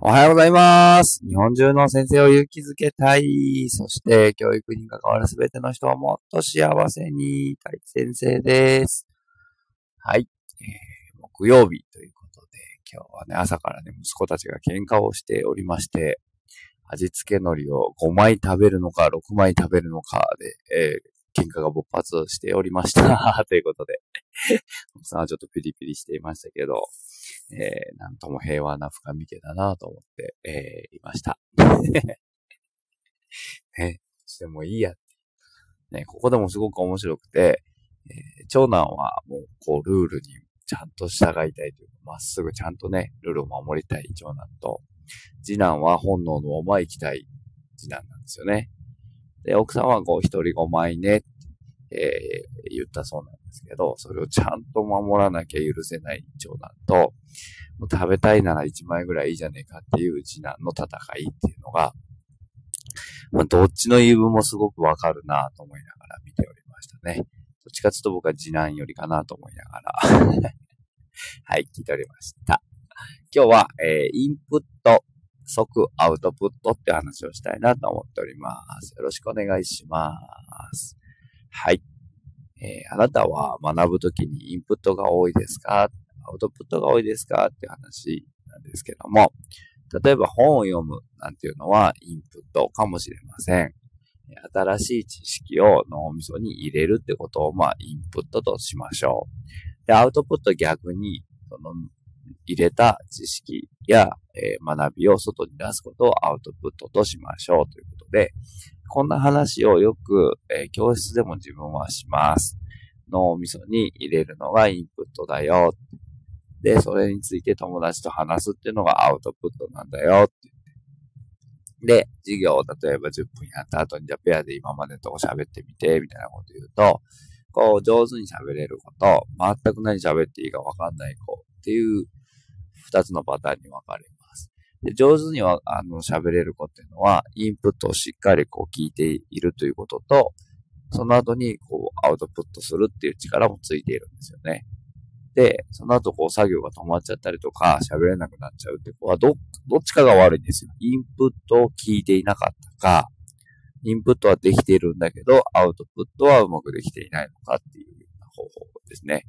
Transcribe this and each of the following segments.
おはようございます。日本中の先生を勇気づけたい。そして、教育に関わるすべての人をもっと幸せに。大地先生です。はい、えー木曜日ということで、今日はね、朝からね、息子たちが喧嘩をしておりまして、味付け海苔を5枚食べるのか、6枚食べるのかで、えー喧嘩が勃発しておりました。ということで、奥さんはちょっとピリピリしていましたけど、えー、なんとも平和な深み家だなと思って、えーいました。ね、してもいいやって。ね、ここでもすごく面白くて、えー長男はもう、こう、ルールにちゃんと従いたいというか、まっすぐちゃんとね、ルールを守りたい長男と、次男は本能のまま生きたい次男なんですよね。で、奥さんはこう、一人5枚ね、えー言ったそうなんですけど、それをちゃんと守らなきゃ許せない長男と、もう食べたいなら1枚ぐらいいいじゃねえかっていう次男の戦いっていうのが、まあ、どっちの言い分もすごくわかるなと思いながら見ておりましたね。どっちかというと僕は次男よりかなと思いながら、はい、聞いておりました。今日は、えーインプット即アウトプットって話をしたいなと思っております。よろしくお願いします。はい。えーあなたは学ぶときにインプットが多いですか？アウトプットが多いですか？っていう話なんですけども、例えば本を読むなんていうのはインプットかもしれません。新しい知識を脳みそに入れるってことを、まあ、インプットとしましょう。で、アウトプット逆に、その、入れた知識や、えー学びを外に出すことをアウトプットとしましょうということで、こんな話をよく、えー教室でも自分はします。脳みそに入れるのがインプットだよ。で、それについて友達と話すっていうのがアウトプットなんだよ。で、授業を例えば10分やった後に、じゃあペアで今までのとこ喋ってみて、みたいなこと言うと、こう、上手に喋れる子と、全く何喋っていいかわかんない子っていう二つのパターンに分かれ。上手には、あの、喋れる子っていうのは、インプットをしっかりこう聞いているということと、その後にこうアウトプットするっていう力もついているんですよね。で、その後こう作業が止まっちゃったりとか喋れなくなっちゃうって子はど、どっちかが悪いんですよ。インプットを聞いていなかったか、インプットはできているんだけど、アウトプットはうまくできていないのかっていう方法ですね。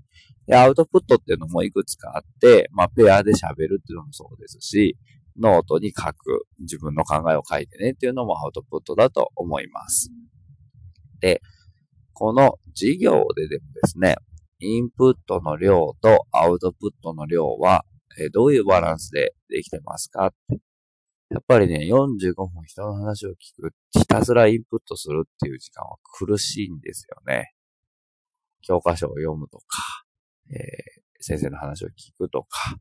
で、アウトプットっていうのもいくつかあって、まあ、ペアで喋るっていうのもそうですし、ノートに書く、自分の考えを書いてねっていうのもアウトプットだと思います。で、この授業ででもですね、インプットの量とアウトプットの量は、えどういうバランスでできてますかって。やっぱりね、45分人の話を聞く、ひたすらインプットするっていう時間は苦しいんですよね。教科書を読むとか、えー先生の話を聞くとか、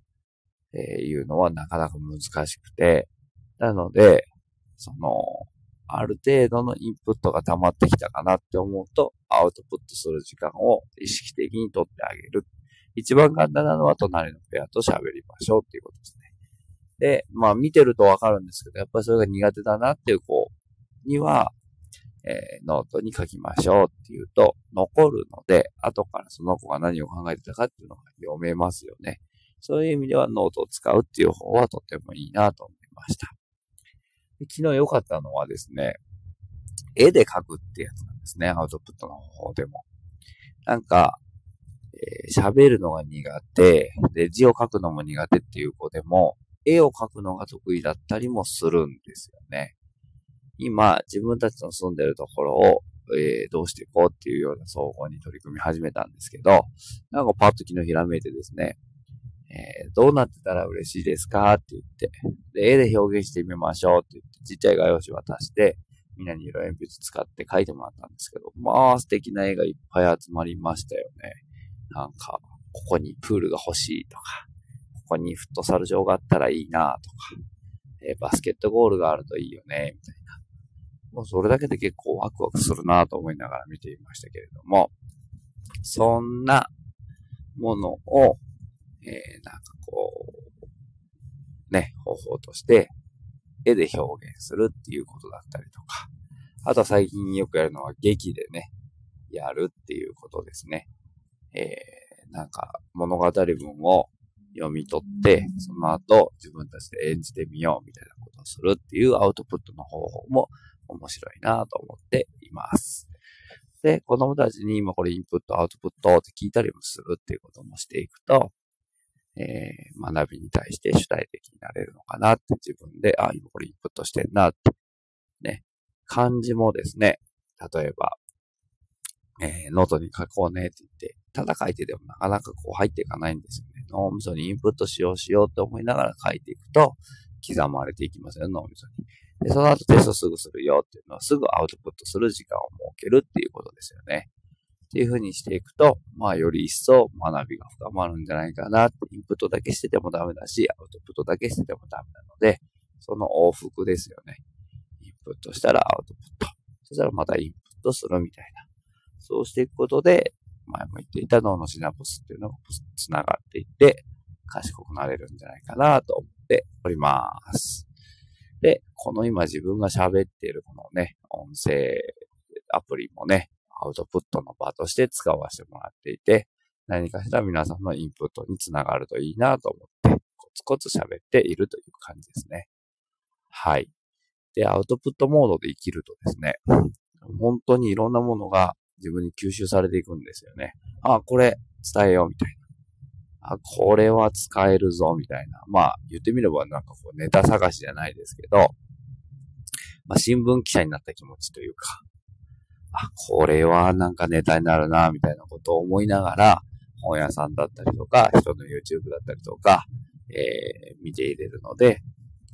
えーいうのはなかなか難しくて、なので、その、ある程度のインプットが溜まってきたかなって思うと、アウトプットする時間を意識的に取ってあげる。一番簡単なのは隣のペアと喋りましょうっていうことですね。で、まあ見てるとわかるんですけど、やっぱりそれが苦手だなっていう子には、えーノートに書きましょうっていうと、残るので、後からその子が何を考えてたかっていうのが読めますよね。そういう意味ではノートを使うっていう方はとてもいいなと思いました。で昨日良かったのはですね、絵で描くってやつなんですね、アウトプットの方法でも。なんか、えー喋るのが苦手、で、字を書くのも苦手っていう子でも、絵を描くのが得意だったりもするんですよね。今、自分たちの住んでるところを、えーどうしていこうっていうような総合に取り組み始めたんですけど、なんかパッと昨日ひらめいてですね、えーどうなってたら嬉しいですか？って言って、で、絵で表現してみましょうって言って、ちっちゃい画用紙渡して、みんなに色鉛筆使って描いてもらったんですけど、まあ素敵な絵がいっぱい集まりましたよね。なんか、ここにプールが欲しいとか、ここにフットサル場があったらいいなとか、えーバスケットゴールがあるといいよね、みたいな。もうそれだけで結構ワクワクするなと思いながら見ていましたけれども、そんなものを、えーなんかこう、ね、方法として、絵で表現するっていうことだったりとか、あとは最近よくやるのは劇でね、やるっていうことですね。えー、なんか物語文を読み取って、その後自分たちで演じてみようみたいなことをするっていうアウトプットの方法も面白いなと思っています。で、子供たちに今これインプット、アウトプットって聞いたりもするっていうこともしていくと、えー、学びに対して主体的になれるのかなって自分で、あ、今これインプットしてんなって。ね。漢字もですね、例えば、えー、ノートに書こうねって言って、ただ書いてでもなかなかこう入っていかないんですよね。脳みそにインプットしようしようって思いながら書いていくと、刻まれていきますよ、脳みそに。で、その後テストすぐするよっていうのはすぐアウトプットする時間を設けるっていうことですよね。っていう風にしていくと、まあより一層学びが深まるんじゃないかなって、インプットだけしててもダメだし、アウトプットだけしててもダメなので、その往復ですよね。インプットしたらアウトプット。そしたらまたインプットするみたいな。そうしていくことで、前も言っていた脳のシナプスっていうのが繋がっていって、賢くなれるんじゃないかなと思っております。で、この今自分が喋っているこのね、音声アプリもね、アウトプットの場として使わせてもらっていて、何かしら皆さんのインプットにつながるといいなと思って、コツコツ喋っているという感じですね。はい。で、アウトプットモードで生きるとですね、本当にいろんなものが自分に吸収されていくんですよね。あ、これ伝えようみたいな。あ、これは使えるぞ、みたいな。まあ、言ってみればなんかこうネタ探しじゃないですけど、まあ、新聞記者になった気持ちというか、あ、これはなんかネタになるな、みたいなことを思いながら、本屋さんだったりとか、人の YouTube だったりとか、えー、見ていれるので、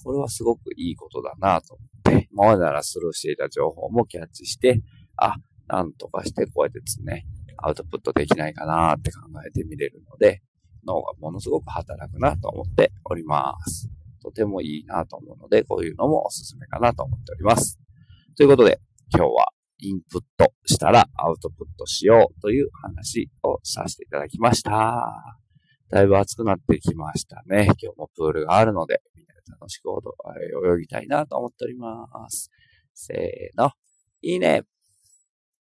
これはすごくいいことだなと思って、今までならスルーしていた情報もキャッチして、あ、なんとかしてこうやってですね、アウトプットできないかなって考えてみれるので、脳がものすごく働くなと思っております。とてもいいなと思うので、こういうのもおすすめかなと思っております。ということで、今日はインプットしたらアウトプットしようという話をさせていただきました。だいぶ暑くなってきましたね。今日もプールがあるので、みんなで楽しく泳ぎたいなと思っております。せーの。いいね